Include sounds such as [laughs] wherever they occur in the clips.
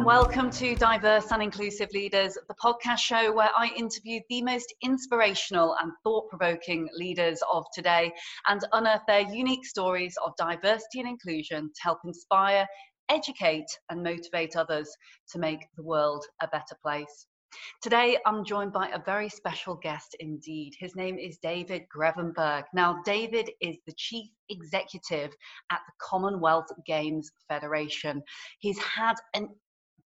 and welcome to Diverse and Inclusive Leaders, the podcast show where I interview the most inspirational and thought provoking leaders of today and unearth their unique stories of diversity and inclusion to help inspire, educate, and motivate others to make the world a better place. Today, I'm joined by a very special guest indeed. His name is David Grevemberg. Now, David is the Chief Executive at the Commonwealth Games Federation. He's had an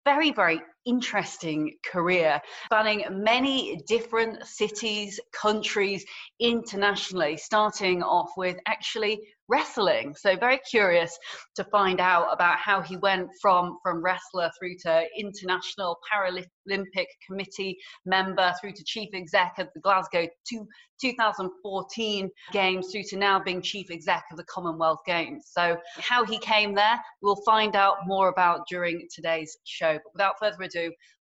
very, very interesting career spanning many different cities, countries, internationally, starting off with actually wrestling. So very curious to find out about how he went from from wrestler through to international Paralympic committee member through to chief exec of the Glasgow two, 2014 games through to now being chief exec of the Commonwealth Games. So how he came there, we'll find out more about during today's show. But without further ado,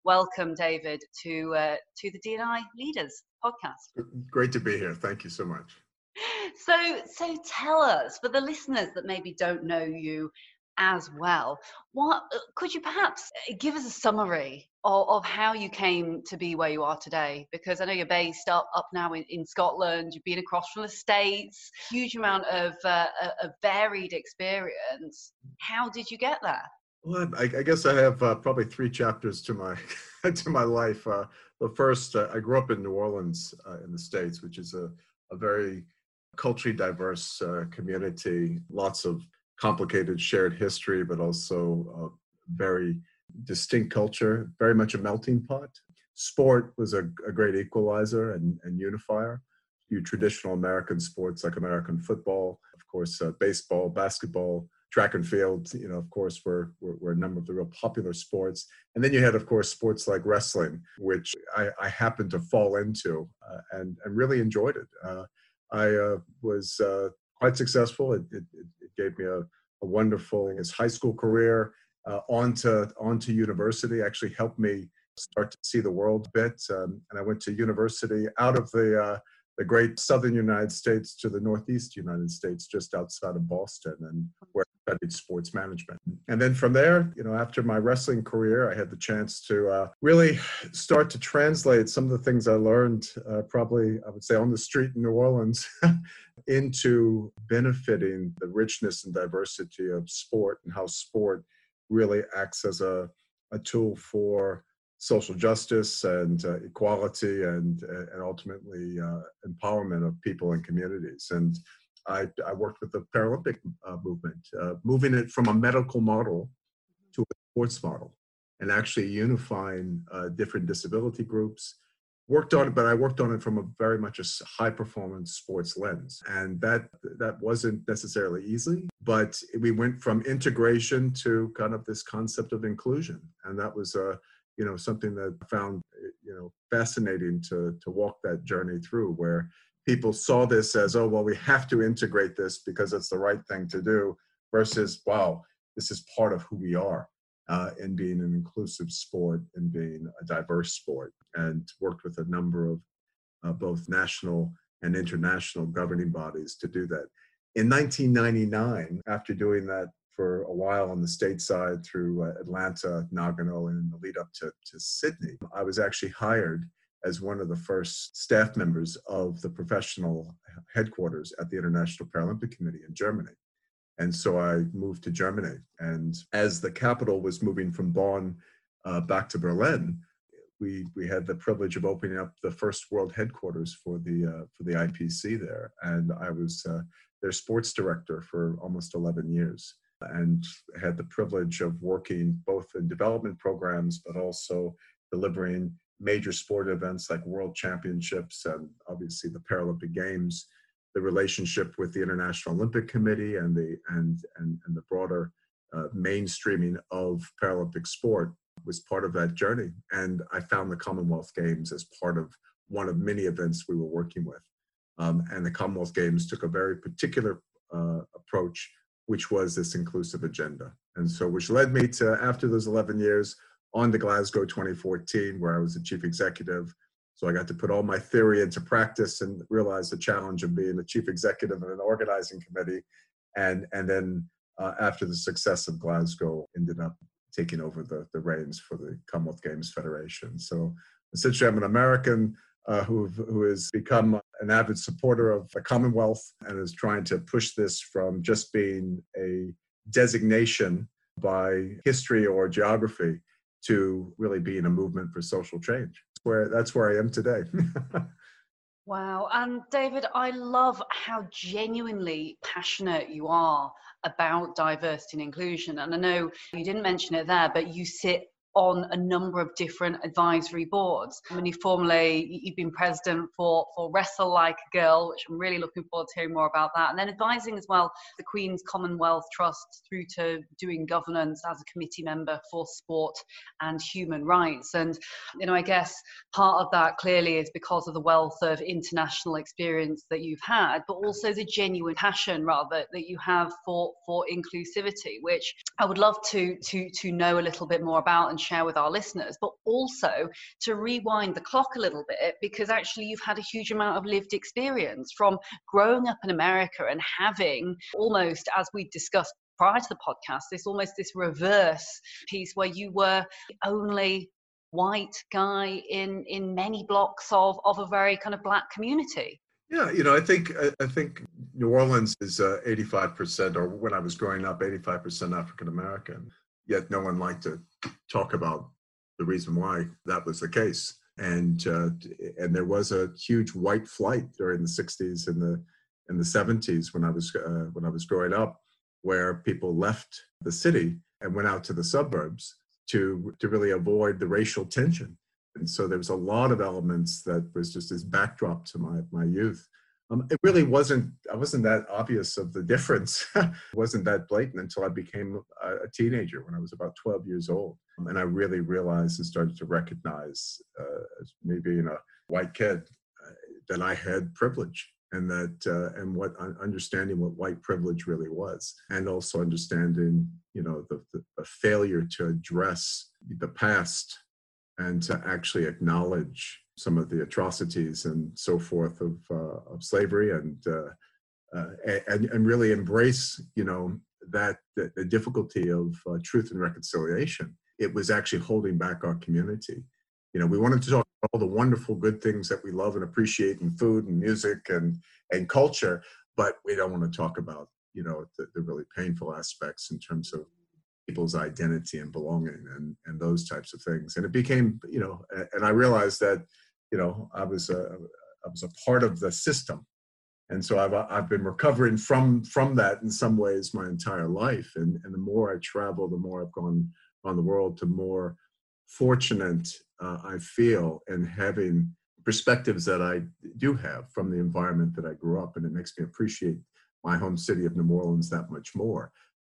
welcome David to uh, to the DNI Leaders podcast. Great to be here. Thank you so much. [laughs] So so tell us for the listeners that maybe don't know you as well what uh, could you perhaps uh, give us a summary of, of, how you came to be where you are today? Because i know you're based up up now in, in scotland. You've been across from the states. Huge amount of uh, a, a varied experience. How did you get there well, I, I guess I have uh, probably three chapters to my [laughs] to my life. Uh, the first, uh, I grew up in New Orleans in the states, which is a, a very culturally diverse uh, community, lots of complicated shared history, but also a very distinct culture, very much a melting pot. Sport was a, a great equalizer and, and unifier. You traditional American sports like American football, of course, uh, baseball, basketball, track and field, you know, of course, were, were, were, a number of the real popular sports. And then you had, of course, sports like wrestling, which I, I happened to fall into uh, and, and really enjoyed it. Uh, I uh, was uh, quite successful. It, it, it gave me a, a wonderful his high school career uh, onto onto university. Actually helped me start to see the world a bit. Um, and I went to university out of the uh, the great southern United States to the northeast United States, just outside of Boston, and where I studied sports management. And then from there, you know, after my wrestling career, I had the chance to uh, really start to translate some of the things I learned, uh, probably I would say on the street in New Orleans, [laughs] into benefiting the richness and diversity of sport and how sport really acts as a, a tool for social justice and uh, equality and uh, and ultimately uh, empowerment of people and communities. And I, I worked with the Paralympic uh, movement, uh, moving it from a medical model to a sports model, and actually unifying uh, different disability groups. Worked on it, but I worked on it from a very much a high performance sports lens, and that that wasn't necessarily easy. But we went from integration to kind of this concept of inclusion, and that was a you know something that I found you know fascinating to to walk that journey through where people saw this as oh well we have to integrate this because it's the right thing to do versus wow this is part of who we are uh, in being an inclusive sport and being a diverse sport and worked with a number of uh, both national and international governing bodies to do that. In 1999 after doing that for a while on the stateside through uh, Atlanta, Nagano, and in the lead up to, to Sydney. I was actually hired as one of the first staff members of the professional headquarters at the International Paralympic Committee in Germany. And so I moved to Germany. And as the capital was moving from Bonn uh, back to Berlin, we, we had the privilege of opening up the first world headquarters for the uh, for the IPC there, and I was uh, their sports director for almost 11 years and had the privilege of working both in development programs, but also delivering major sport events like world championships and obviously the Paralympic Games, the relationship with the International Olympic Committee and the and and, and the broader uh, mainstreaming of Paralympic sport was part of that journey. And I found the Commonwealth Games as part of one of many events we were working with. Um, and the Commonwealth Games took a very particular uh, approach which was this inclusive agenda. And so, which led me to, after those 11 years, on to Glasgow 2014, where I was the chief executive. So I got to put all my theory into practice and realize the challenge of being the chief executive of an organizing committee. And, and then uh, after the success of Glasgow, ended up taking over the, the reins for the Commonwealth Games Federation. So essentially, I'm an American uh, who who has become an avid supporter of the Commonwealth and is trying to push this from just being a designation by history or geography to really being a movement for social change. Where that's where I am today. [laughs] Wow. And David, I love how genuinely passionate you are about diversity and inclusion. And I know you didn't mention it there, but you sit on a number of different advisory boards. I mean, you formerly, you've been president for, for Wrestle Like a Girl, which I'm really looking forward to hearing more about that. And then advising as well the Queen's Commonwealth Trust through to doing governance as a committee member for sport and human rights. And, you know, I guess part of that clearly is because of the wealth of international experience that you've had, but also the genuine passion rather that you have for, for inclusivity, which I would love to, to, to know a little bit more about and share with our listeners, but also to rewind the clock a little bit because actually you've had a huge amount of lived experience from growing up in America and having almost, as we discussed prior to the podcast, this almost this reverse piece where you were only white guy in in many blocks of of a very kind of black community. Yeah, you know, I think I think New Orleans is uh, 85%, or when I was growing up, 85% African American yet no one liked to talk about the reason why that was the case. And uh, and there was a huge white flight during the 60s and the in the 70s when I was uh, when I was growing up, where people left the city and went out to the suburbs to to really avoid the racial tension. And so there was a lot of elements that was just this backdrop to my my youth. Um, it really wasn't I wasn't that obvious of the difference. [laughs] it wasn't that blatant until I became a, a, teenager when I was about 12 years old, um, and I really realized and started to recognize, uh, as me being a white kid, uh, that I had privilege and that uh, and what understanding what white privilege really was, and also understanding you know the, the, the failure to address the past and to actually acknowledge some of the atrocities and so forth of, uh, of slavery and, uh, uh, and, and really embrace, you know, that the, difficulty of uh, truth and reconciliation. It was actually holding back our community. You know, we wanted to talk about all the wonderful good things that we love and appreciate in food and music and, and culture, but we don't want to talk about, you know, the, the really painful aspects in terms of people's identity and belonging and, and those types of things. And it became, you know, and I realized that you know, I was a, I was a part of the system. And so I've, I've been recovering from, from that in some ways my entire life. And, and the more I travel, the more I've gone on the world, the more fortunate uh, I feel in having perspectives that I do have from the environment that I grew up in. It makes me appreciate my home city of New Orleans that much more.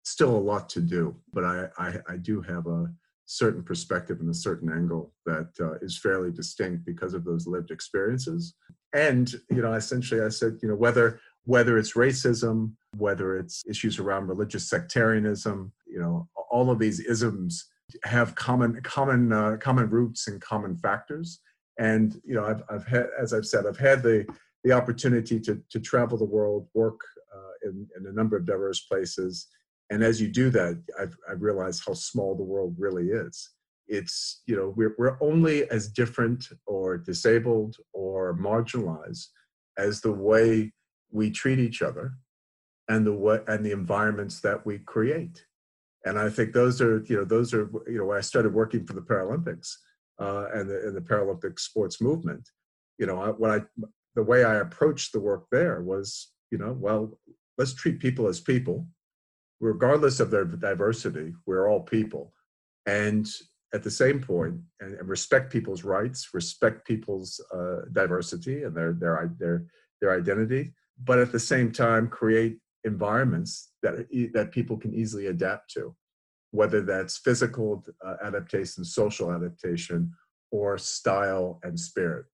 Still a lot to do, but I, I, I do have a, certain perspective and a certain angle that uh, is fairly distinct because of those lived experiences. And you know, essentially, I said, you know, whether whether it's racism, whether it's issues around religious sectarianism, you know, all of these isms have common common uh, common roots and common factors. And you know, I've I've had, as I've said, I've had the the opportunity to to travel the world, work uh, in, in a number of diverse places, and as you do that I've, I've realized how small the world really is. It's you know we're, we're only as different or disabled or marginalized as the way we treat each other and the way and the environments that we create. And i think those are you know those are you know when i started working for the paralympics uh, and the and the paralympic sports movement you know I, what i the way i approached the work there was you know well let's treat people as people regardless of their diversity, we're all people. And at the same point, and, and respect people's rights, respect people's uh, diversity and their, their, their, their identity, but at the same time, create environments that, that people can easily adapt to, whether that's physical uh, adaptation, social adaptation, or style and spirit.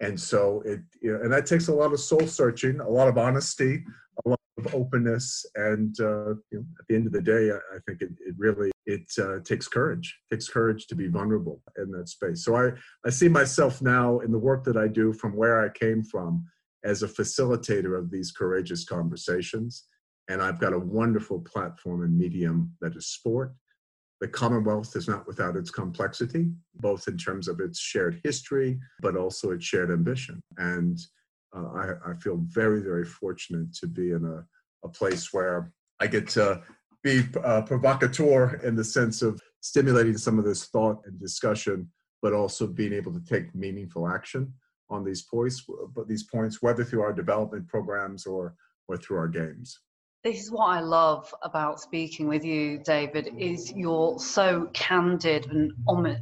And so it, you know, and that takes a lot of soul searching, a lot of honesty, a lot of openness and uh, you know, at the end of the day i, I think it, it, really it uh, takes courage it takes courage to be vulnerable in that space. So I, I see myself now in the work that i do from where i came from as a facilitator of these courageous conversations. And i've got a wonderful platform and medium that is sport. The Commonwealth is not without its complexity, both in terms of its shared history, but also its shared ambition. And uh, I, I, feel very, very fortunate to be in a, a place where I get to be a provocateur in the sense of stimulating some of this thought and discussion, but also being able to take meaningful action on these points, but these points, whether through our development programs or or through our games this is what I love about speaking with you, David, is you're so candid and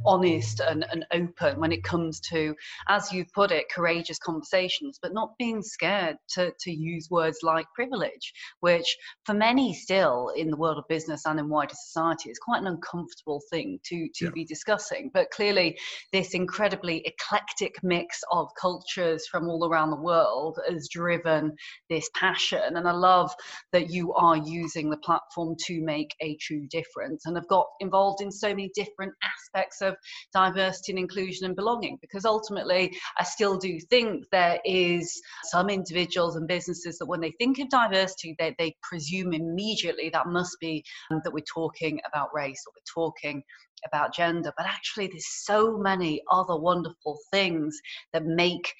honest and, and open when it comes to, as you put it, courageous conversations, but not being scared to, to use words like privilege, which for many still in the world of business and in wider society is quite an uncomfortable thing to, to yeah. be discussing. But clearly, this incredibly eclectic mix of cultures from all around the world has driven this passion. And I love that you are using the platform to make a true difference. And I've got involved in so many different aspects of diversity and inclusion and belonging because ultimately i still do think there is some individuals and businesses that when they think of diversity they, they presume immediately that must be um, that we're talking about race or we're talking about gender, but actually, there's so many other wonderful things that make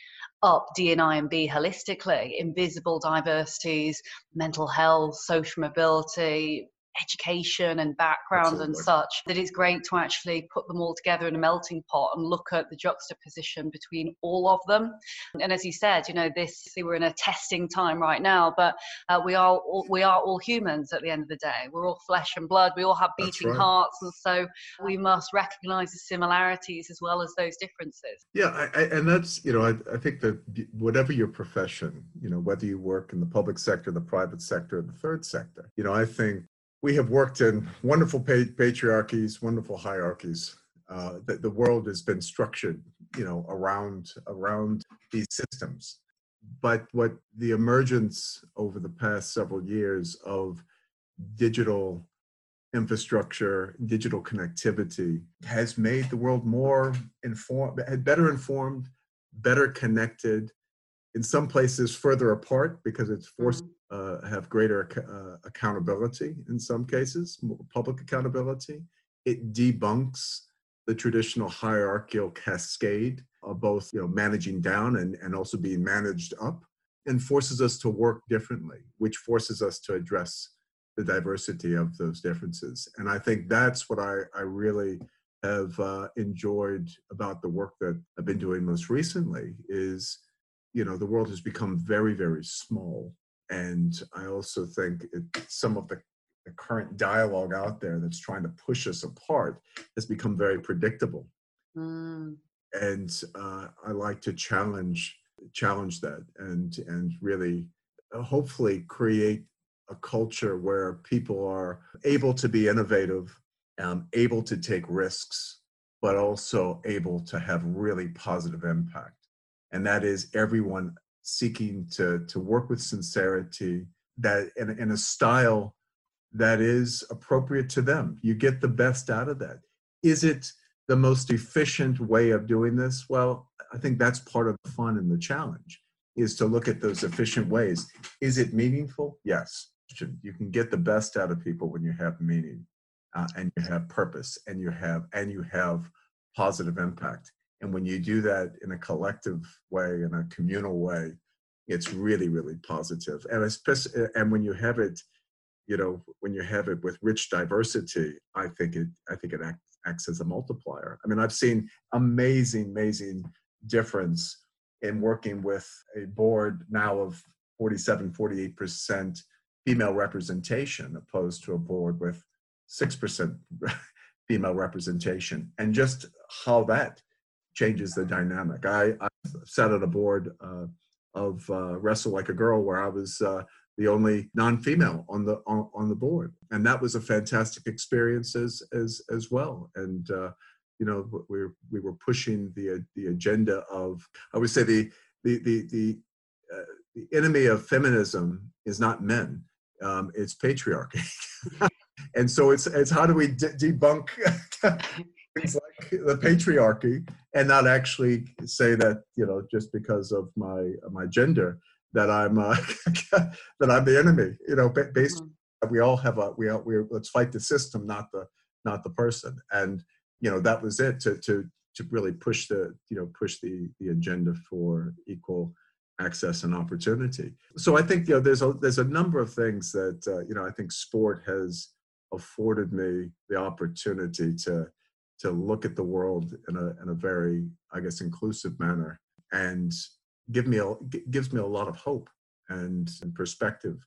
up DNI and B holistically invisible diversities, mental health, social mobility, education and background Absolutely. and such that it's great to actually put them all together in a melting pot and look at the juxtaposition between all of them and as you said you know this we're in a testing time right now but uh, we are all, we are all humans at the end of the day we're all flesh and blood we all have beating right. hearts and so we must recognize the similarities as well as those differences yeah I, I, and that's you know I, I think that whatever your profession you know whether you work in the public sector the private sector the third sector you know i think we have worked in wonderful patriarchies, wonderful hierarchies. Uh, the, the world has been structured, you know, around around these systems. But what the emergence over the past several years of digital infrastructure, digital connectivity has made the world more informed, better informed, better connected, in some places further apart because it's forced mm-hmm. uh, have greater uh, accountability in some cases, public accountability. It debunks the traditional hierarchical cascade of both you know managing down and, and also being managed up and forces us to work differently, which forces us to address the diversity of those differences. And I think that's what I, I really have uh, enjoyed about the work that I've been doing most recently is you know the world has become very very small and i also think it, some of the, the current dialogue out there that's trying to push us apart has become very predictable mm. and uh, i like to challenge challenge that and and really uh, hopefully create a culture where people are able to be innovative um, able to take risks but also able to have really positive impact and that is everyone seeking to to work with sincerity that in, in a style that is appropriate to them. You get the best out of that. Is it the most efficient way of doing this? Well i think that's part of the fun and the challenge is to look at those efficient ways. Is it meaningful? Yes. You can get the best out of people when you have meaning uh, and you have purpose and you have and you have positive impact and when you do that in a collective way, in a communal way, it's really, really positive. And especially, and when you have it, you know, when you have it with rich diversity, I think it, I think it acts, acts as a multiplier. I mean, I've seen amazing, amazing difference in working with a board now of 47, 48% female representation opposed to a board with 6% [laughs] female representation and just how that changes the dynamic. I, I sat on a board uh, of uh, Wrestle Like a Girl where I was uh, the only non-female on the on, on, the board, and that was a fantastic experience as as as well. And uh, you know, we we were pushing the the agenda of I would say the the the the, uh, the enemy of feminism is not men. Um, it's patriarchy. [laughs] and so it's it's how do we de- debunk [laughs] the patriarchy and not actually say that you know just because of my my gender that I'm uh, [laughs] that I'm the enemy. You know, based mm-hmm. we all have a we all we let's fight the system, not the not the person. And you know that was it to to to really push the you know push the the agenda for equal access and opportunity. So I think you know there's a there's a number of things that uh, you know I think sport has afforded me the opportunity to to look at the world in a in a very I guess inclusive manner and give me a gives me a lot of hope and, and perspective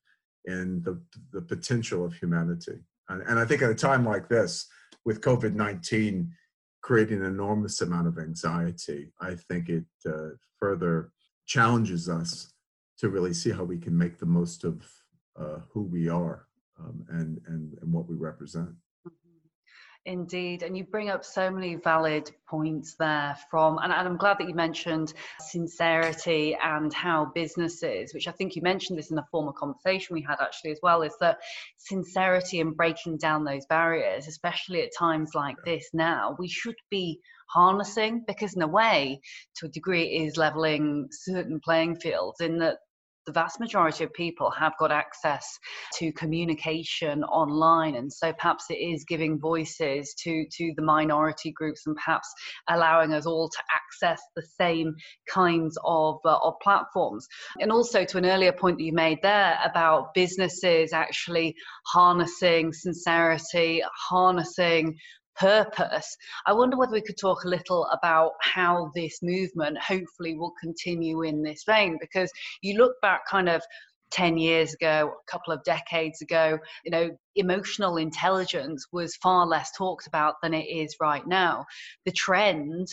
in the the potential of humanity. And, and I think at a time like this with COVID nineteen creating an enormous amount of anxiety, I think it uh, further challenges us to really see how we can make the most of uh, who we are um, and, and, and what we represent. Indeed, and you bring up so many valid points there from, and, I'm glad that you mentioned sincerity and how businesses, which I think you mentioned this in a former conversation we had actually as well, is that sincerity and breaking down those barriers, especially at times like this now, we should be harnessing because in a way, to a degree, it is leveling certain playing fields in that the vast majority of people have got access to communication online and so perhaps it is giving voices to to the minority groups and perhaps allowing us all to access the same kinds of, uh, of platforms. And also to an earlier point that you made there about businesses actually harnessing sincerity harnessing purpose. I wonder whether we could talk a little about how this movement hopefully will continue in this vein because you look back kind of 10 years ago, a couple of decades ago, you know, emotional intelligence was far less talked about than it is right now. The trend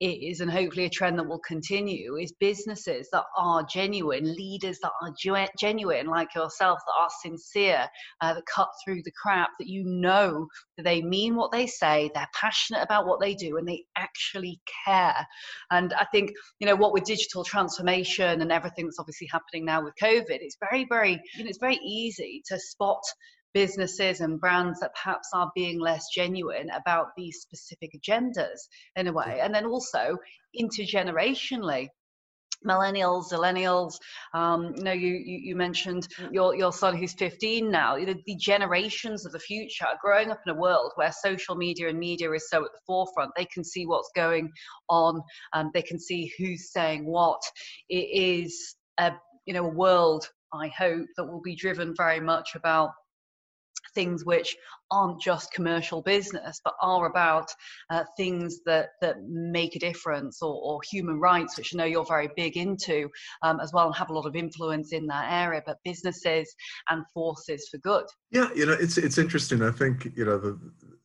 is, and hopefully a trend that will continue, is businesses that are genuine, leaders that are genuine, like yourself, that are sincere, uh, that cut through the crap, that you know that they mean what they say, they're passionate about what they do, and they actually care. And I think, you know, what with digital transformation and everything that's obviously happening now with COVID, it's very, very, you know, it's very easy to spot businesses and brands that perhaps are being less genuine about these specific agendas in a way and then also intergenerationally millennials, millennials. Um, you know, you, you, you mentioned your your son who's 15 now. You know, the generations of the future are growing up in a world where social media and media is so at the forefront. They can see what's going on. and they can see who's saying what. It is a you know a world. I hope that will be driven very much about things which aren't just commercial business, but are about uh, things that, that make a difference or, or, human rights, which I know you're very big into um, as well and have a lot of influence in that area, but businesses and forces for good. Yeah, you know, it's, it's interesting. I think, you know, the,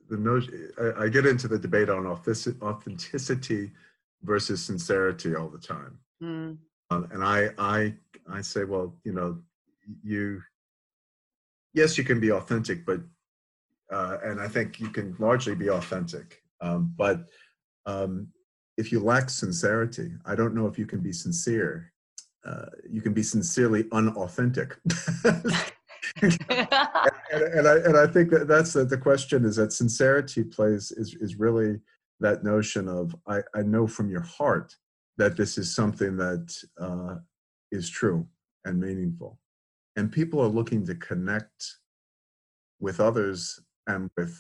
the notion, I, I get into the debate on authenticity versus sincerity all the time. Mm. Um, and I, I, I say, well, you know, you yes, you can be authentic, but uh, and I think you can largely be authentic. Um, but um, if you lack sincerity, I don't know if you can be sincere. Uh, you can be sincerely unauthentic. and, and, I and I think that that's the, the question is that sincerity plays is is really that notion of I, I know from your heart that this is something that uh, is true and meaningful and people are looking to connect with others and with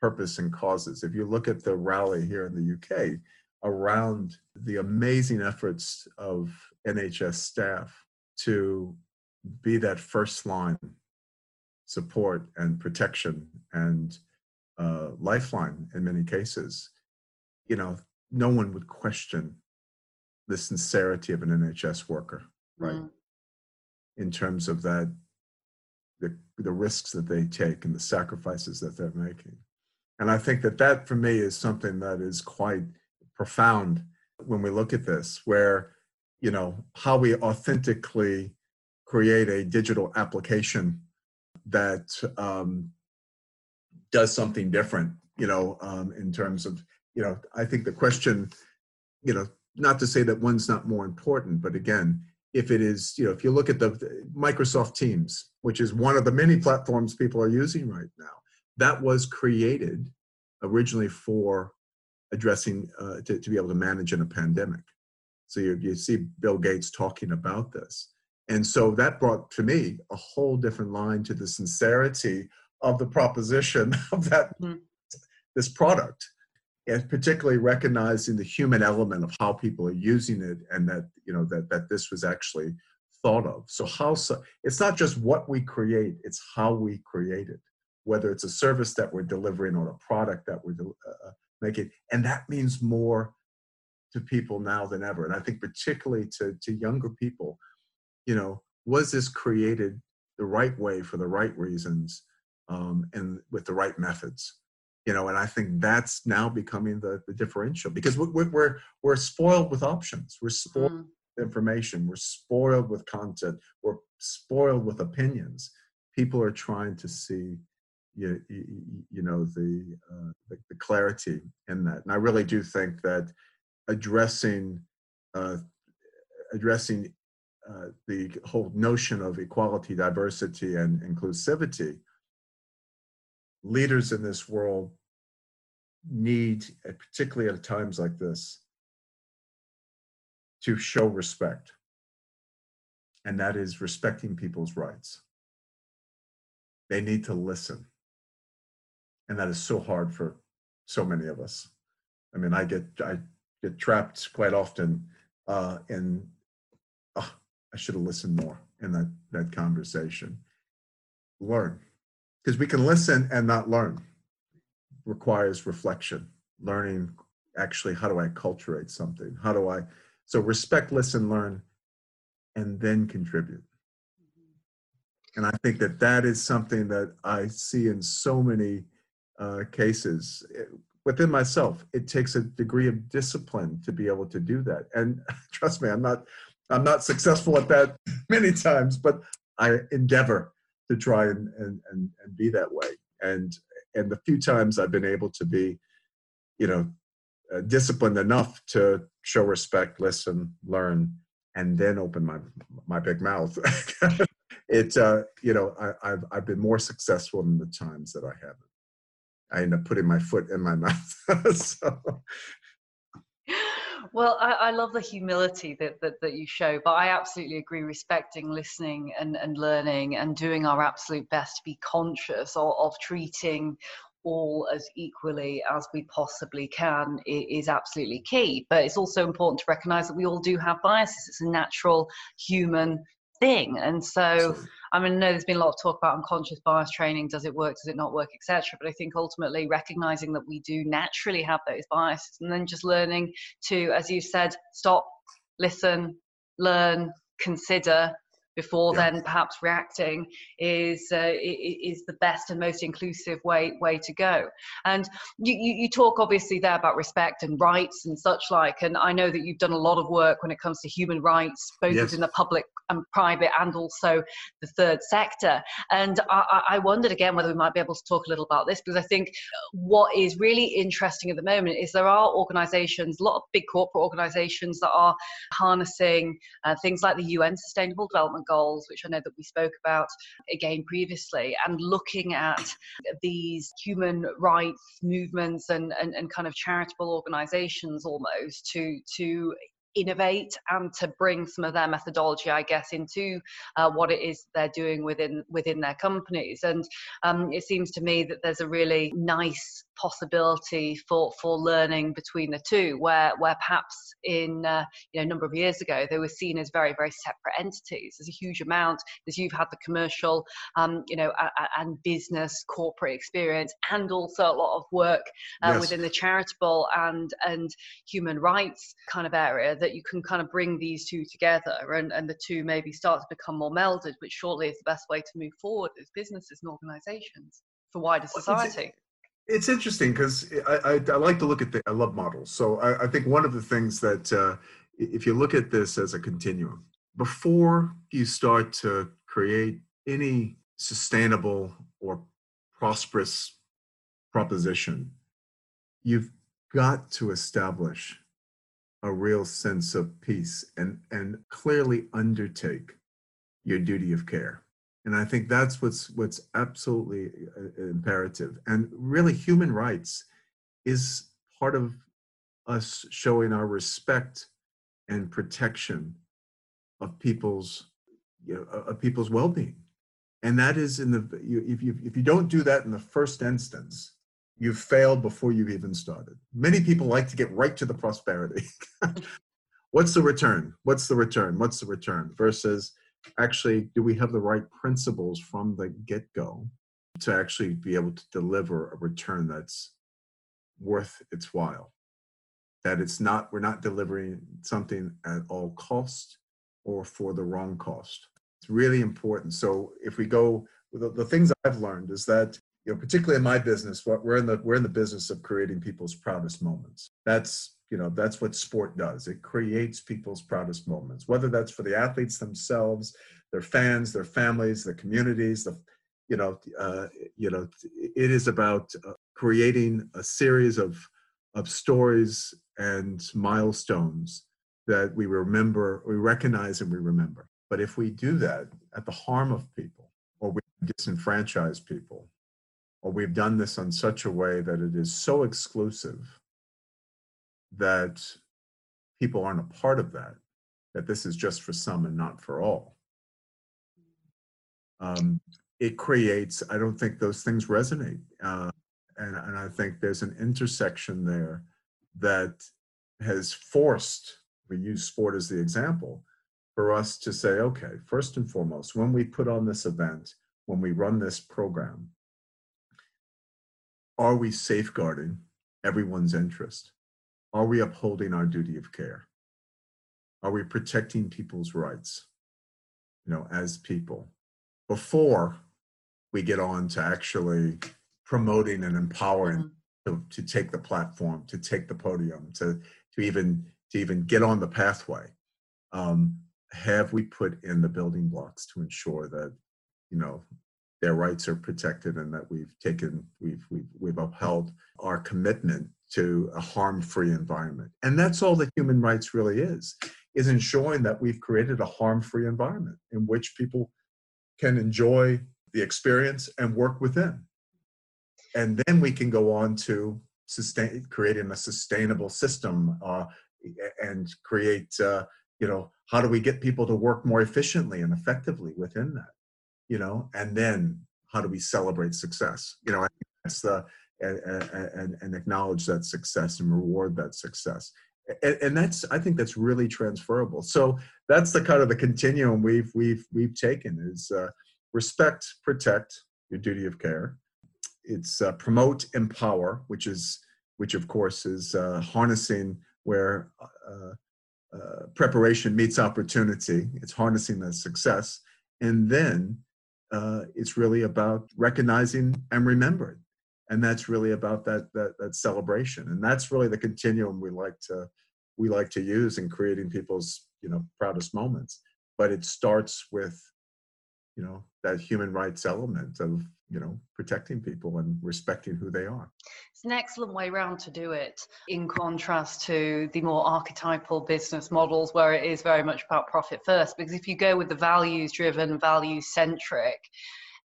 purpose and causes. If you look at the rally here in the UK around the amazing efforts of NHS staff to be that first line support and protection and uh, lifeline in many cases, you know, no one would question the sincerity of an NHS worker, right? Mm in terms of that the, the risks that they take and the sacrifices that they're making. And i think that that for me is something that is quite profound when we look at this where you know how we authentically create a digital application that um, does something different you know um, in terms of you know i think the question you know not to say that one's not more important but again if it is, you know, if you look at the Microsoft Teams, which is one of the many platforms people are using right now, that was created originally for addressing, uh, to, to be able to manage in a pandemic. So you, you see Bill Gates talking about this. And so that brought to me a whole different line to the sincerity of the proposition [laughs] of that mm-hmm. this product and particularly recognizing the human element of how people are using it and that you know that that this was actually thought of. So how so it's not just what we create it's how we create it. Whether it's a service that we're delivering or a product that we're uh, making and that means more to people now than ever. And i think particularly to to younger people you know was this created the right way for the right reasons um, and with the right methods you know and i think that's now becoming the, the differential because we're, we're we're spoiled with options. We're spoiled mm. with information. We're spoiled with content. We're spoiled with opinions. People are trying to see you, you, you know the, uh, the, the clarity in that. And i really do think that addressing uh, addressing uh, the whole notion of equality diversity and inclusivity leaders in this world need, uh, particularly at times like this, to show respect. And that is respecting people's rights. They need to listen. And that is so hard for so many of us. I mean, I get I get trapped quite often uh, in oh, I should have listened more in that that conversation. Learn because we can listen and not learn. Requires reflection learning actually how do i acculturate something? How do i so respect listen learn and then contribute. And i think that that is something that i see in so many uh, cases eh, within myself. It takes a degree of discipline to be able to do that. And [laughs] trust me i'm not i'm not successful at that [laughs] many times but i endeavor to try and, and, and, and be that way. And, and the few times I've been able to be, you know, uh, disciplined enough to show respect, listen, learn, and then open my, my big mouth. [laughs] it, uh, you know, I, I've, I've been more successful than the times that I haven't. I end up putting my foot in my [laughs] mouth. so, well, I, I, love the humility that, that, that you show, but I absolutely agree. Respecting, listening, and, and learning, and doing our absolute best to be conscious of, of treating all as equally as we possibly can is absolutely key. But it's also important to recognize that we all do have biases. It's a natural human thing. And so, I mean, I know there's been a lot of talk about unconscious bias training. Does it work? Does it not work, etc. But I think ultimately recognizing that we do naturally have those biases, and then just learning to, as you said, stop, listen, learn, consider, before yeah. then perhaps reacting is uh, is the best and most inclusive way way to go and you, you, talk obviously there about respect and rights and such like and i know that you've done a lot of work when it comes to human rights both yes. in the public and private and also the third sector. And I, I wondered again whether we might be able to talk a little about this because i think what is really interesting at the moment is there are organizations a lot of big corporate organizations that are harnessing uh, things like the un sustainable development goals, which I know that we spoke about again previously, and looking at these human rights movements and, and, and kind of charitable organizations almost to to innovate and to bring some of their methodology, I guess, into uh, what it is they're doing within within their companies. And um, it seems to me that there's a really nice possibility for for learning between the two, where where perhaps in uh, you know a number of years ago they were seen as very very separate entities. There's a huge amount as you've had the commercial, um, you know, and business corporate experience, and also a lot of work uh, yes. within the charitable and and human rights kind of area that you can kind of bring these two together and, and the two maybe start to become more melded, which shortly is the best way to move forward as businesses and organizations for wider society. It's, interesting because I, I, I, like to look at the, I love models. So I, I think one of the things that uh, if you look at this as a continuum, before you start to create any sustainable or prosperous proposition, you've got to establish a real sense of peace and and clearly undertake your duty of care and i think that's what's what's absolutely uh, imperative and really human rights is part of us showing our respect and protection of people's you know, of people's well-being and that is in the if you if you don't do that in the first instance you've failed before you've even started. Many people like to get right to the prosperity. [laughs] What's the return? What's the return? What's the return? Versus actually, do we have the right principles from the get go to actually be able to deliver a return that's worth its while? That it's not, we're not delivering something at all cost or for the wrong cost. It's really important. So if we go, the, the things I've learned is that you know, particularly in my business, what we're in the we're in the business of creating people's proudest moments. That's you know that's what sport does. It creates people's proudest moments, whether that's for the athletes themselves, their fans, their families, their communities. The you know uh, you know it is about uh, creating a series of of stories and milestones that we remember, we recognize, and we remember. But if we do that at the harm of people, or we disenfranchise people, or we've done this in such a way that it is so exclusive that people aren't a part of that, that this is just for some and not for all. Um, it creates, I don't think those things resonate. Uh, and, and I think there's an intersection there that has forced, we use sport as the example, for us to say, okay, first and foremost, when we put on this event, when we run this program, are we safeguarding everyone's interest? Are we upholding our duty of care? Are we protecting people's rights, you know, as people before we get on to actually promoting and empowering mm-hmm. to, to take the platform, to take the podium, to, to even to even get on the pathway? Um, have we put in the building blocks to ensure that, you know, their rights are protected and that we've taken we've we've, we've upheld our commitment to a harm-free environment. And that's all that human rights really is is ensuring that we've created a harm-free environment in which people can enjoy the experience and work within. And then we can go on to sustain creating a sustainable system uh, and create uh, you know how do we get people to work more efficiently and effectively within that you know, and then how do we celebrate success? You know, that's the and, and, and acknowledge that success and reward that success. And, and, that's I think that's really transferable. So that's the kind of the continuum we've we've we've taken is uh, respect, protect your duty of care. It's uh, promote, empower, which is which of course is uh, harnessing where uh, uh, preparation meets opportunity. It's harnessing the success, and then uh, it's really about recognizing and remembering. And that's really about that, that that celebration. And that's really the continuum we like to we like to use in creating people's you know proudest moments. But it starts with you know that human rights element of you know protecting people and respecting who they are. It's an excellent way round to do it in contrast to the more archetypal business models where it is very much about profit first. Because if you go with the values driven value centric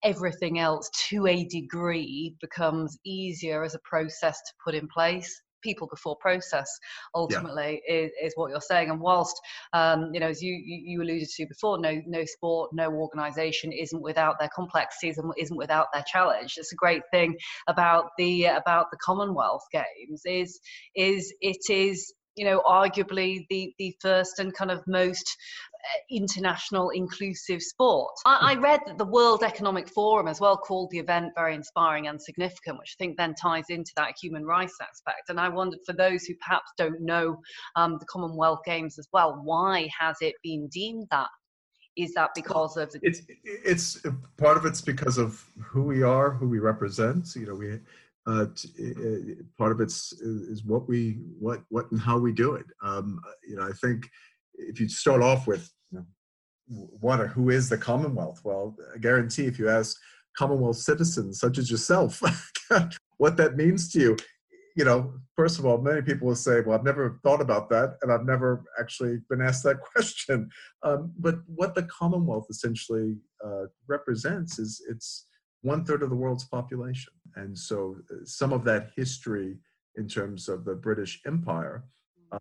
everything else to a degree becomes easier as a process to put in place people before process ultimately yeah. is, is what you're saying and whilst um, you know as you, you alluded to before no no sport no organization isn't without their complexities and isn't without their challenge it's a great thing about the about the commonwealth games is is it is you know arguably the the first and kind of most uh, international inclusive sport. I, I, read that the World Economic Forum as well called the event very inspiring and significant, which I think then ties into that human rights aspect. And I wondered for those who perhaps don't know um, the Commonwealth Games as well, why has it been deemed that? Is that because of the- it's it's part of it's because of who we are, who we represent. You know, we uh, t- part of it's is what we what what and how we do it. Um, you know, I think if you start off with what or who is the Commonwealth, well, I guarantee if you ask Commonwealth citizens such as yourself [laughs] what that means to you, you know, first of all, many people will say, "Well, I've never thought about that, and I've never actually been asked that [laughs] question." Um, but what the Commonwealth essentially uh, represents is it's one third of the world's population. And so uh, some of that history in terms of the British Empire uh,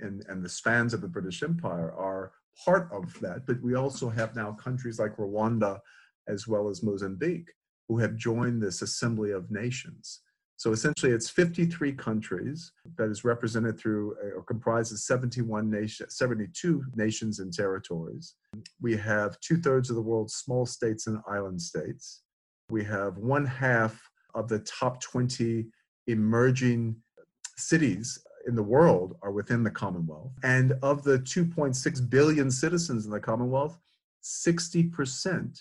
and, and the spans of the British Empire are part of that. But we also have now countries like Rwanda as well as Mozambique who have joined this assembly of nations. So essentially, it's 53 countries that is represented through or comprises 71 nations, 72 nations and territories. We have two thirds of the world's small states and island states. We have one half of the top 20 emerging cities in the world are within the Commonwealth. And of the 2.6 billion citizens in the Commonwealth, 60%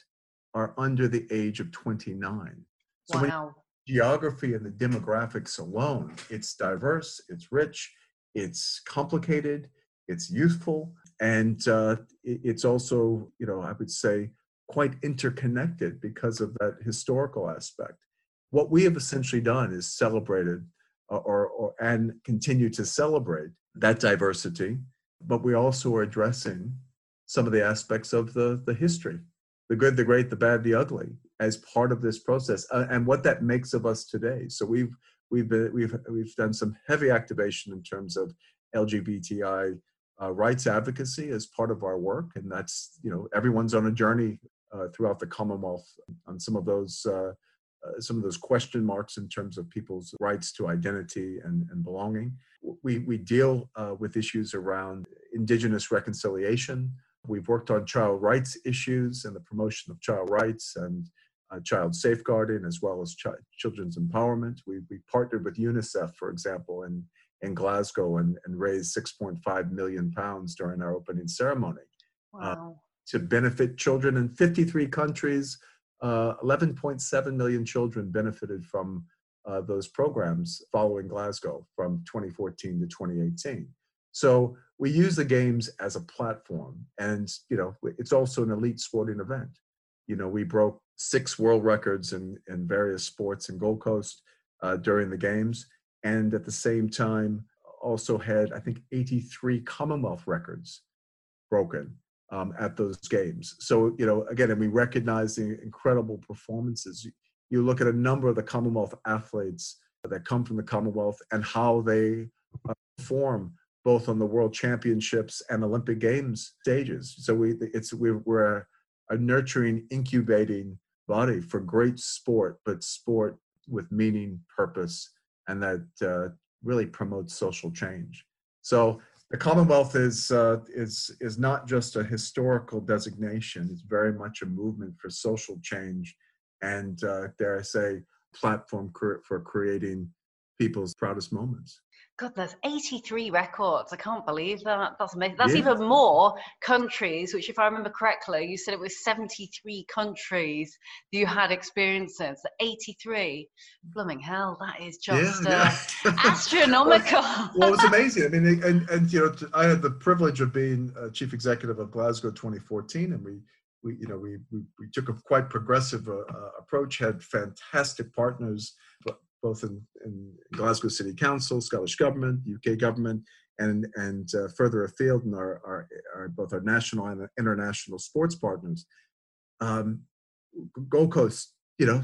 are under the age of 29. So wow. geography and the demographics alone, it's diverse, it's rich, it's complicated, it's youthful, and uh, it's also, you know, I would say quite interconnected because of that historical aspect. What we have essentially done is celebrated or, or and continue to celebrate that diversity, but we also are addressing some of the aspects of the, the history the good, the great, the bad, the ugly as part of this process, uh, and what that makes of us today. So we've we've been we've we've done some heavy activation in terms of LGBTI uh, rights advocacy as part of our work, and that's you know everyone's on a journey throughout the Commonwealth on some of those. Uh, uh, some of those question marks in terms of people's rights to identity and, and belonging. We, we deal uh, with issues around Indigenous reconciliation, We've worked on child rights issues and the promotion of child rights and uh, child safeguarding as well as ch- children's empowerment. We, we partnered with UNICEF, for example, in, in Glasgow and, and raised 6.5 million pounds during our opening ceremony uh, wow. uh, to benefit children in 53 countries. Uh, 11.7 million children benefited from uh, those programs following Glasgow from 2014 to 2018. So we use the games as a platform, and you know it's also an elite sporting event. You know, we broke six world records in in various sports in Gold Coast uh, during the games, and at the same time also had I think 83 Commonwealth records broken um, at those games. So you know, again, and we recognize the incredible performances. You look at a number of the Commonwealth athletes that come from the Commonwealth and how they uh, perform both on the World Championships and Olympic Games stages. So we it's we're, we're a, a nurturing, incubating body for great sport, but sport with meaning, purpose, and that uh, really promotes social change. So the Commonwealth is uh, is is not just a historical designation; it's very much a movement for social change, and uh, dare I say, platform for creating people's proudest moments. God, there's 83 records. I can't believe that. That's amazing. That's yeah. even more countries, which, if I remember correctly, you said it was 73 countries that you had experiences. 83. Blooming hell, that is just yeah, yeah. Uh, [laughs] astronomical. well, well, it's [laughs] amazing. I mean, and, and, you know, I had the privilege of being chief executive of Glasgow 2014, and we, we you know, we, we, we took a quite progressive uh, uh, approach, had fantastic partners both in, in Glasgow City Council, Scottish Government, UK Government, and, and uh, further afield in our, our, our, both our national and international sports partners. Um, Gold Coast, you know,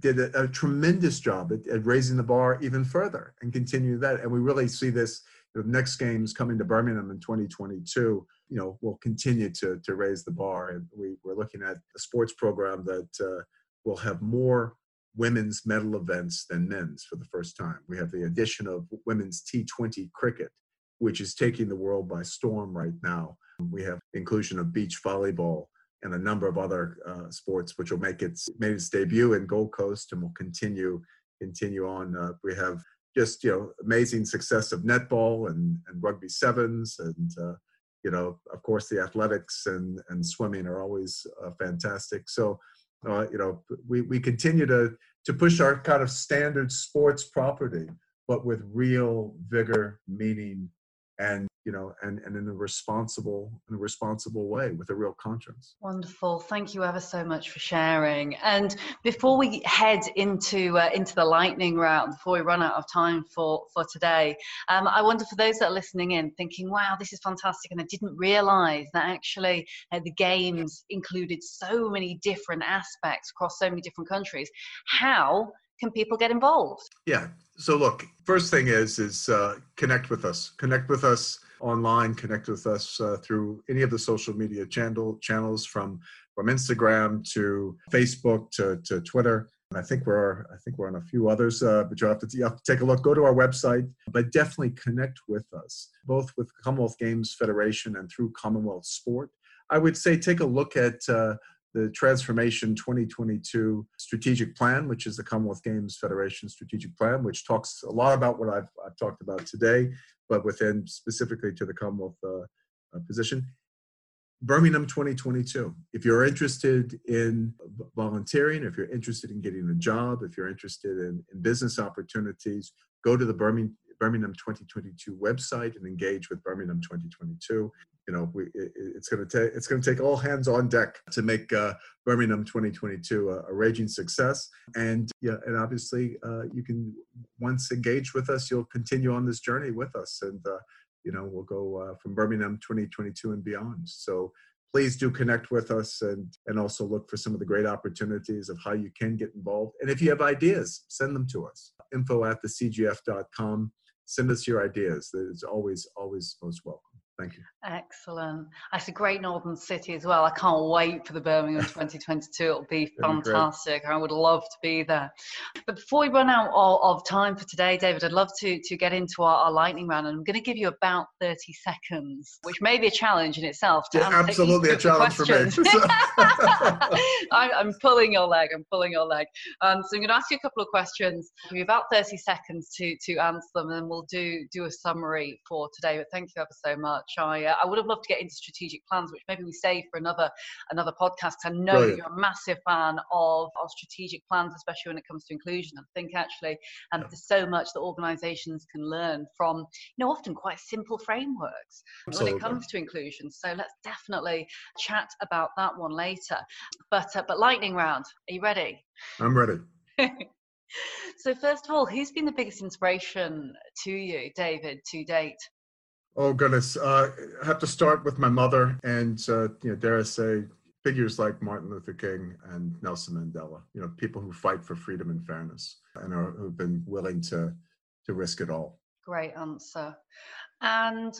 did a, a tremendous job at, at, raising the bar even further and continue that. And we really see this the next games coming to Birmingham in 2022, you know, will continue to, to raise the bar. And we, we're looking at a sports program that uh, will have more women's medal events than men's for the first time. We have the addition of women's T20 cricket, which is taking the world by storm right now. We have inclusion of beach volleyball and a number of other uh, sports, which will make its made its debut in Gold Coast and will continue continue on. Uh, we have just you know amazing success of netball and, and rugby sevens and uh, you know of course the athletics and and swimming are always uh, fantastic. So uh, you know, we, we continue to, to push our kind of standard sports property, but with real vigor, meaning, and you know, and, and in a responsible, in a responsible way with a real conscience. Wonderful. Thank you ever so much for sharing. And before we head into uh, into the lightning round, before we run out of time for for today, um, I wonder for those that are listening in, thinking, "Wow, this is fantastic," and I didn't realise that actually uh, the games included so many different aspects across so many different countries. How can people get involved? Yeah. So look, first thing is is uh, connect with us. Connect with us online, connect with us uh, through any of the social media channel channels from from Instagram to Facebook to, to Twitter. And I think we're I think we're on a few others, uh, but you have, to, you have to take a look. Go to our website, but definitely connect with us, both with Commonwealth Games Federation and through Commonwealth Sport. I would say take a look at uh, the Transformation 2022 strategic plan, which is the Commonwealth Games Federation strategic plan, which talks a lot about what I've, I've talked about today, but within specifically to the Commonwealth uh, uh, position. Birmingham 2022. If you're interested in volunteering, if you're interested in getting a job, if you're interested in, in business opportunities, go to the Birmingham, Birmingham 2022 website and engage with Birmingham 2022. You know, we, it, it's going to take it's going to take all hands on deck to make uh, Birmingham 2022 a, a, raging success. And yeah, and obviously, uh, you can once engaged with us, you'll continue on this journey with us, and uh, you know, we'll go uh, from Birmingham 2022 and beyond. So please do connect with us and and also look for some of the great opportunities of how you can get involved. And if you have ideas, send them to us. Info at thecgf.com. Send us your ideas. It's always always most welcome. Thank you. Excellent. It's a great northern city as well. I can't wait for the Birmingham [laughs] 2022. It'll be fantastic. Be I would love to be there. But before we run out of, time for today, David, I'd love to, to get into our, our, lightning round. And I'm going to give you about 30 seconds, which may be a challenge in itself. To yeah, absolutely a challenge for me. [laughs] [laughs] I, am pulling your leg. I'm pulling your leg. Um, so I'm going to ask you a couple of questions. Give you about 30 seconds to, to answer them, and then we'll do, do a summary for today. But thank you ever so much. I, uh, I would have loved to get into strategic plans, which maybe we save for another another podcast. I know Brilliant. you're a massive fan of, of strategic plans, especially when it comes to inclusion. I think actually, and um, there's so much that organisations can learn from, you know, often quite simple frameworks Absolutely. when it comes to inclusion. So let's definitely chat about that one later. But uh, but lightning round, are you ready? I'm ready. [laughs] so first of all, who's been the biggest inspiration to you, David, to date? Oh goodness, uh, I have to start with my mother, and uh, you know, dare I say, figures like Martin Luther King and Nelson Mandela. You know, people who fight for freedom and fairness, and are, who've been willing to to risk it all. Great answer. And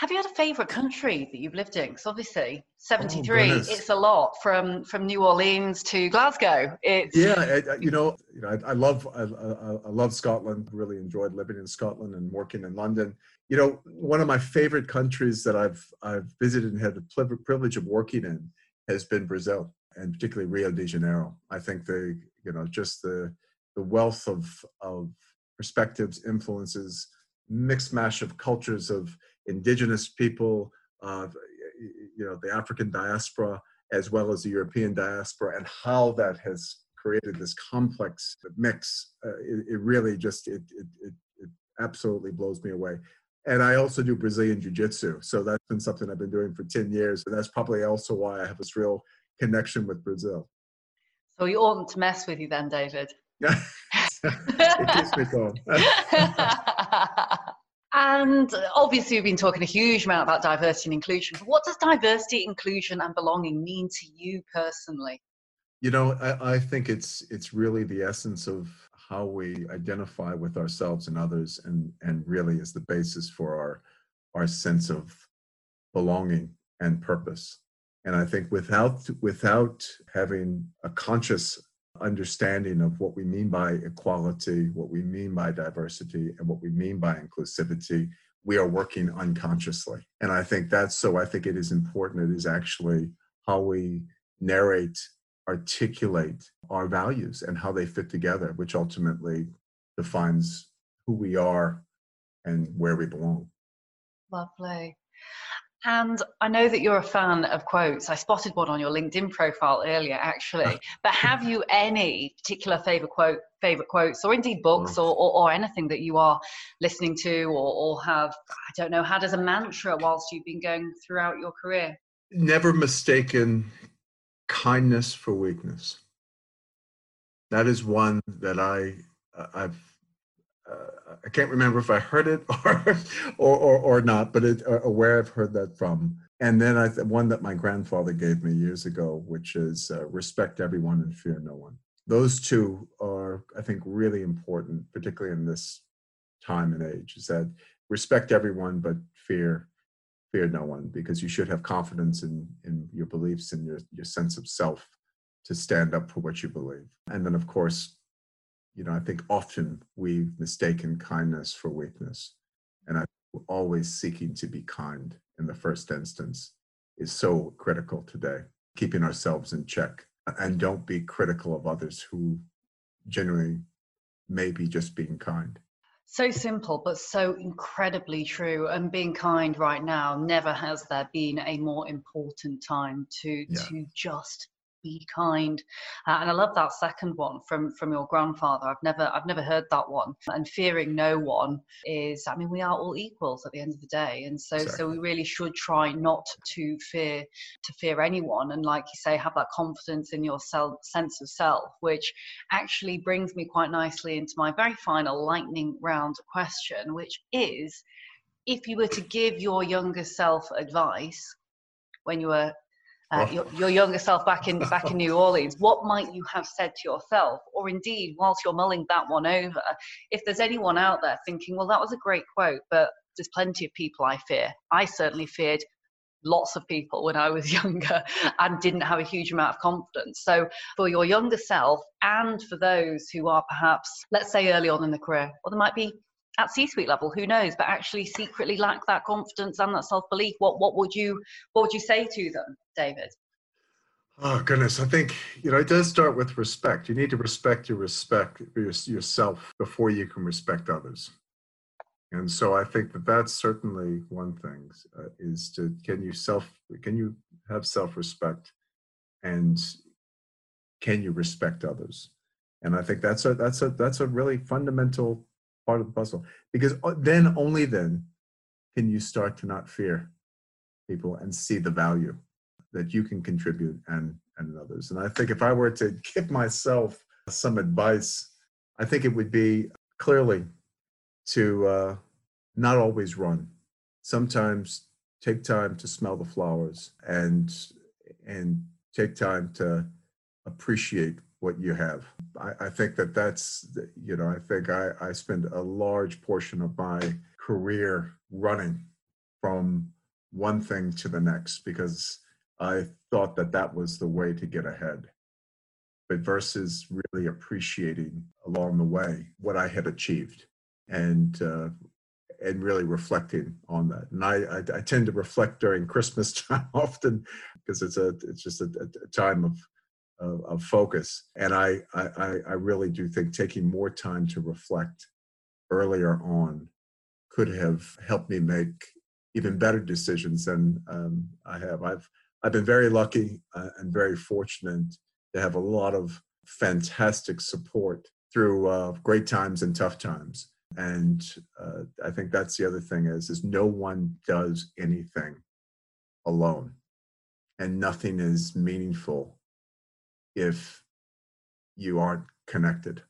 have you had a favorite country that you've lived in? Because obviously, 73, oh, it's a lot from from New Orleans to Glasgow. It's yeah, I, you know, you know, I, I love I, I, love Scotland. Really enjoyed living in Scotland and working in London you know, one of my favorite countries that I've I've visited and had the privilege of working in has been Brazil, and particularly Rio de Janeiro. I think the you know just the the wealth of of perspectives, influences, mixed mash of cultures of indigenous people, uh, you know, the African diaspora as well as the European diaspora, and how that has created this complex mix. Uh, it, it, really just it, it, it it absolutely blows me away and I also do Brazilian Jiu Jitsu. So that's been something I've been doing for 10 years. And that's probably also why I have this real connection with Brazil. So you oughtn't to mess with you then, David. Yeah. [laughs] it keeps me calm. [laughs] [laughs] and obviously, we've been talking a huge amount about diversity and inclusion. What does diversity, inclusion, and belonging mean to you personally? You know, I, I think it's it's really the essence of how we identify with ourselves and others and and really is the basis for our our sense of belonging and purpose and i think without without having a conscious understanding of what we mean by equality what we mean by diversity and what we mean by inclusivity we are working unconsciously and i think that's so i think it is important it is actually how we narrate articulate our values and how they fit together, which ultimately defines who we are and where we belong. Lovely. And I know that you're a fan of quotes. I spotted one on your LinkedIn profile earlier, actually. But have you any particular favorite quote, favorite quotes, or indeed books, or, or, or anything that you are listening to, or, or have I don't know had as a mantra whilst you've been going throughout your career? Never mistaken kindness for weakness. That is one that I uh, I've uh, I can't remember if I heard it [laughs] or or or, or not, but it, uh, where I've heard that from. And then I one that my grandfather gave me years ago, which is uh, respect everyone and fear no one. Those two are, I think, really important, particularly in this time and age. Is that respect everyone but fear fear no one because you should have confidence in in your beliefs and your your sense of self to stand up for what you believe. And then, of course, you know, I think often we've mistaken kindness for weakness. And I always seeking to be kind in the first instance is so critical today, keeping ourselves in check. And don't be critical of others who genuinely may be just being kind. So simple, but so incredibly true. And being kind right now, never has there been a more important time to yeah. to just be kind. Uh, and i love that second one from from your grandfather. I've never i've never heard that one. And fearing no one is i mean we are all equals at the end of the day. And so exactly. so we really should try not to fear to fear anyone. And like you say have that confidence in your self sense of self which actually brings me quite nicely into my very final lightning round question which is if you were to give your younger self advice when you were uh, your, your, younger self back in back in New Orleans, what might you have said to yourself, or indeed, whilst you're mulling that one over, if there's anyone out there thinking, well, that was a great quote, but there's plenty of people I fear. I certainly feared lots of people when I was [laughs] younger and didn't have a huge amount of confidence. So, for your younger self, and for those who are perhaps, let's say, early on in the career, or there might be at C-suite level, who knows, but actually secretly lack that confidence and that self-belief, what what would you what would you say to them, David? Oh goodness, I think you know it does start with respect. You need to respect your respect yourself before you can respect others. And so I think that that's certainly one thing uh, is to can you self can you have self-respect and can you respect others? And I think that's a that's a that's a really fundamental part of the puzzle. Because uh, then only then can you start to not fear people and see the value that you can contribute and and others. And i think if i were to give myself some advice i think it would be clearly to uh, not always run. Sometimes take time to smell the flowers and and take time to appreciate what you have. I, I, think that that's, you know, I think I, I spend a large portion of my career running from one thing to the next because I thought that that was the way to get ahead. But versus really appreciating along the way what I had achieved and uh, and really reflecting on that. And I, I, I tend to reflect during Christmas [laughs] time often because it's a it's just a, a time of of, of focus. And I, I, I really do think taking more time to reflect earlier on could have helped me make even better decisions than um, I have. I've I've been very lucky uh, and very fortunate to have a lot of fantastic support through uh, great times and tough times. And uh, I think that's the other thing is is no one does anything alone, and nothing is meaningful if you aren't connected.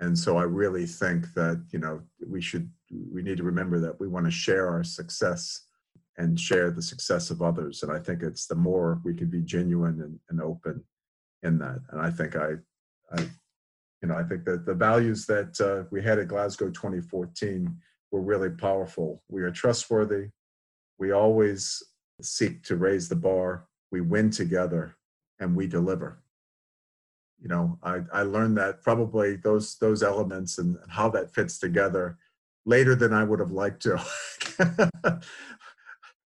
And so I really think that, you know, we should, we need to remember that we want to share our success and share the success of others. And I think it's the more we can be genuine and, and open in that. And I think I, I, you know, I think that the values that uh, we had at Glasgow 2014 were really powerful. We are trustworthy. We always seek to raise the bar. We win together and we deliver you know I, I learned that probably those those elements and how that fits together later than I would have liked to. [laughs]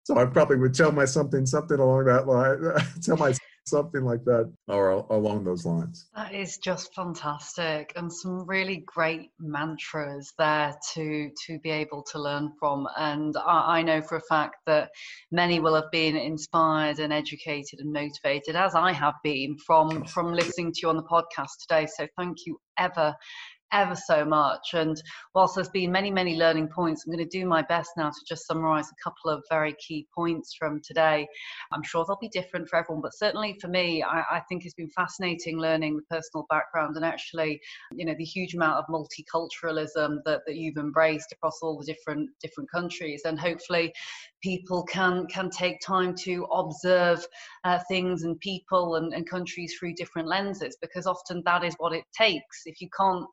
so I probably would tell my something something along that line. [laughs] tell my something like that or along those lines. That is just fantastic and some really great mantras there to to be able to learn from and I, I, know for a fact that many will have been inspired and educated and motivated as i have been from oh, from listening to you on the podcast today so thank you ever ever so much. And whilst there's been many, many learning points, I'm going to do my best now to just summarize a couple of very key points from today. I'm sure they'll be different for everyone, but certainly for me, I, I think it's been fascinating learning the personal background and actually, you know, the huge amount of multiculturalism that, that you've embraced across all the different different countries. And hopefully people can can take time to observe uh, things and people and, and countries through different lenses because often that is what it takes if you can't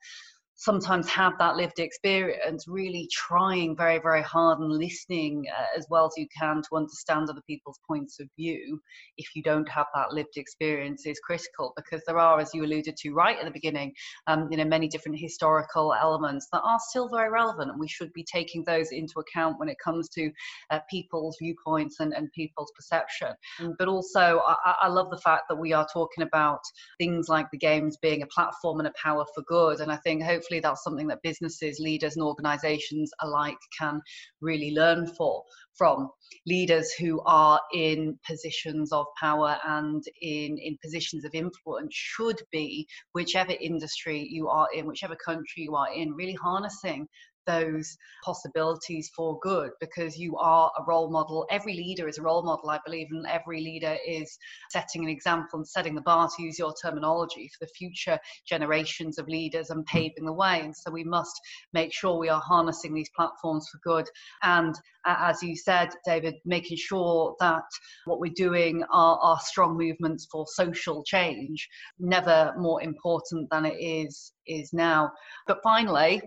sometimes have that lived experience, really trying very, very hard and listening uh, as well as you can to understand other people's points of view, if you don't have that lived experience, is critical because there are, as you alluded to right at the beginning, um, you know, many different historical elements that are still very relevant, and we should be taking those into account when it comes to uh, people's viewpoints and, and people's perception. But also, I, I love the fact that we are talking about things like the games being a platform and a power for good, and I think hopefully that's something that businesses, leaders, and organisations alike can really learn for from. Leaders who are in positions of power and in, in positions of influence should be whichever industry you are in whichever country you are in really harnessing those possibilities for good because you are a role model. Every leader is a role model, I believe, and every leader is setting an example and setting the bar, to use your terminology, for the future generations of leaders and paving the way. And so we must make sure we are harnessing these platforms for good. And as you said, David, making sure that what we're doing are, are strong movements for social change, never more important than it is is now. But finally,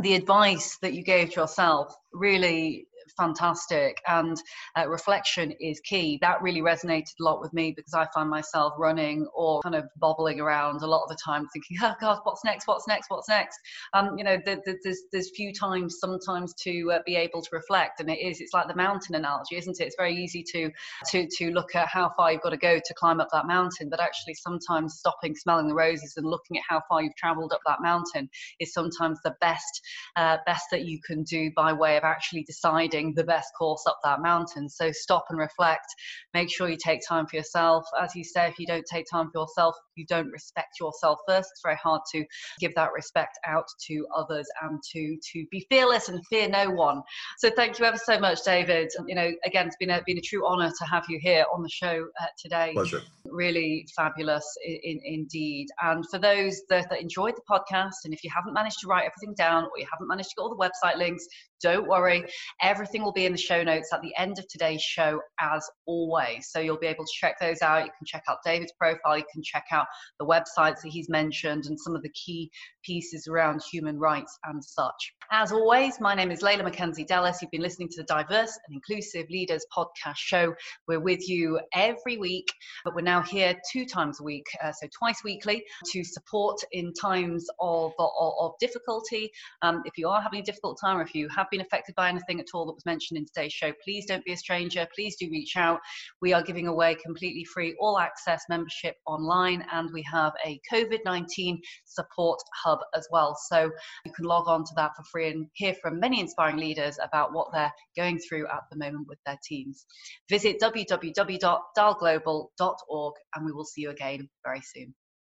the advice that you gave to yourself really fantastic and uh, reflection is key. That really resonated a lot with me because i find myself running or kind of bobbling around a lot of the time thinking oh god what's next? What's next? What's next? Um you know the, the, there's there's few times sometimes to uh, be able to reflect and it is it's like the mountain analogy isn't it? It's very easy to to to look at how far you've got to go to climb up that mountain but actually sometimes stopping smelling the roses and looking at how far you've traveled up that mountain is sometimes the best uh, best that you can do by way of actually deciding the best course up that mountain. So stop and reflect. Make sure you take time for yourself. As you say, if you don't take time for yourself, you don't respect yourself first. It's very hard to give that respect out to others and to to be fearless and fear no one. So thank you ever so much, David. You know, again, it's been a been a true honour to have you here on the show uh, today. Pleasure. Really fabulous in, in, indeed. And for those that, that enjoyed the podcast, and if you haven't managed to write everything down or you haven't managed to get all the website links, don't worry. Everything will be in the show notes at the end of today's show, as always. So you'll be able to check those out. You can check out David's profile. You can check out the websites that he's mentioned and some of the key pieces around human rights and such. As always, my name is Leila McKenzie-Delis. You've been listening to the Diverse and Inclusive Leaders podcast show. We're with you every week, but we're now here two times a week, uh, so twice weekly, to support in times of, of, of difficulty. Um, if you are having a difficult time or if you have been affected by anything at all that was mentioned in today's show, please don't be a stranger. Please do reach out. We are giving away completely free all access membership online, and we have a COVID 19 support hub as well. So you can log on to that for free and hear from many inspiring leaders about what they're going through at the moment with their teams. Visit www.dalglobal.org and we will see you again very soon.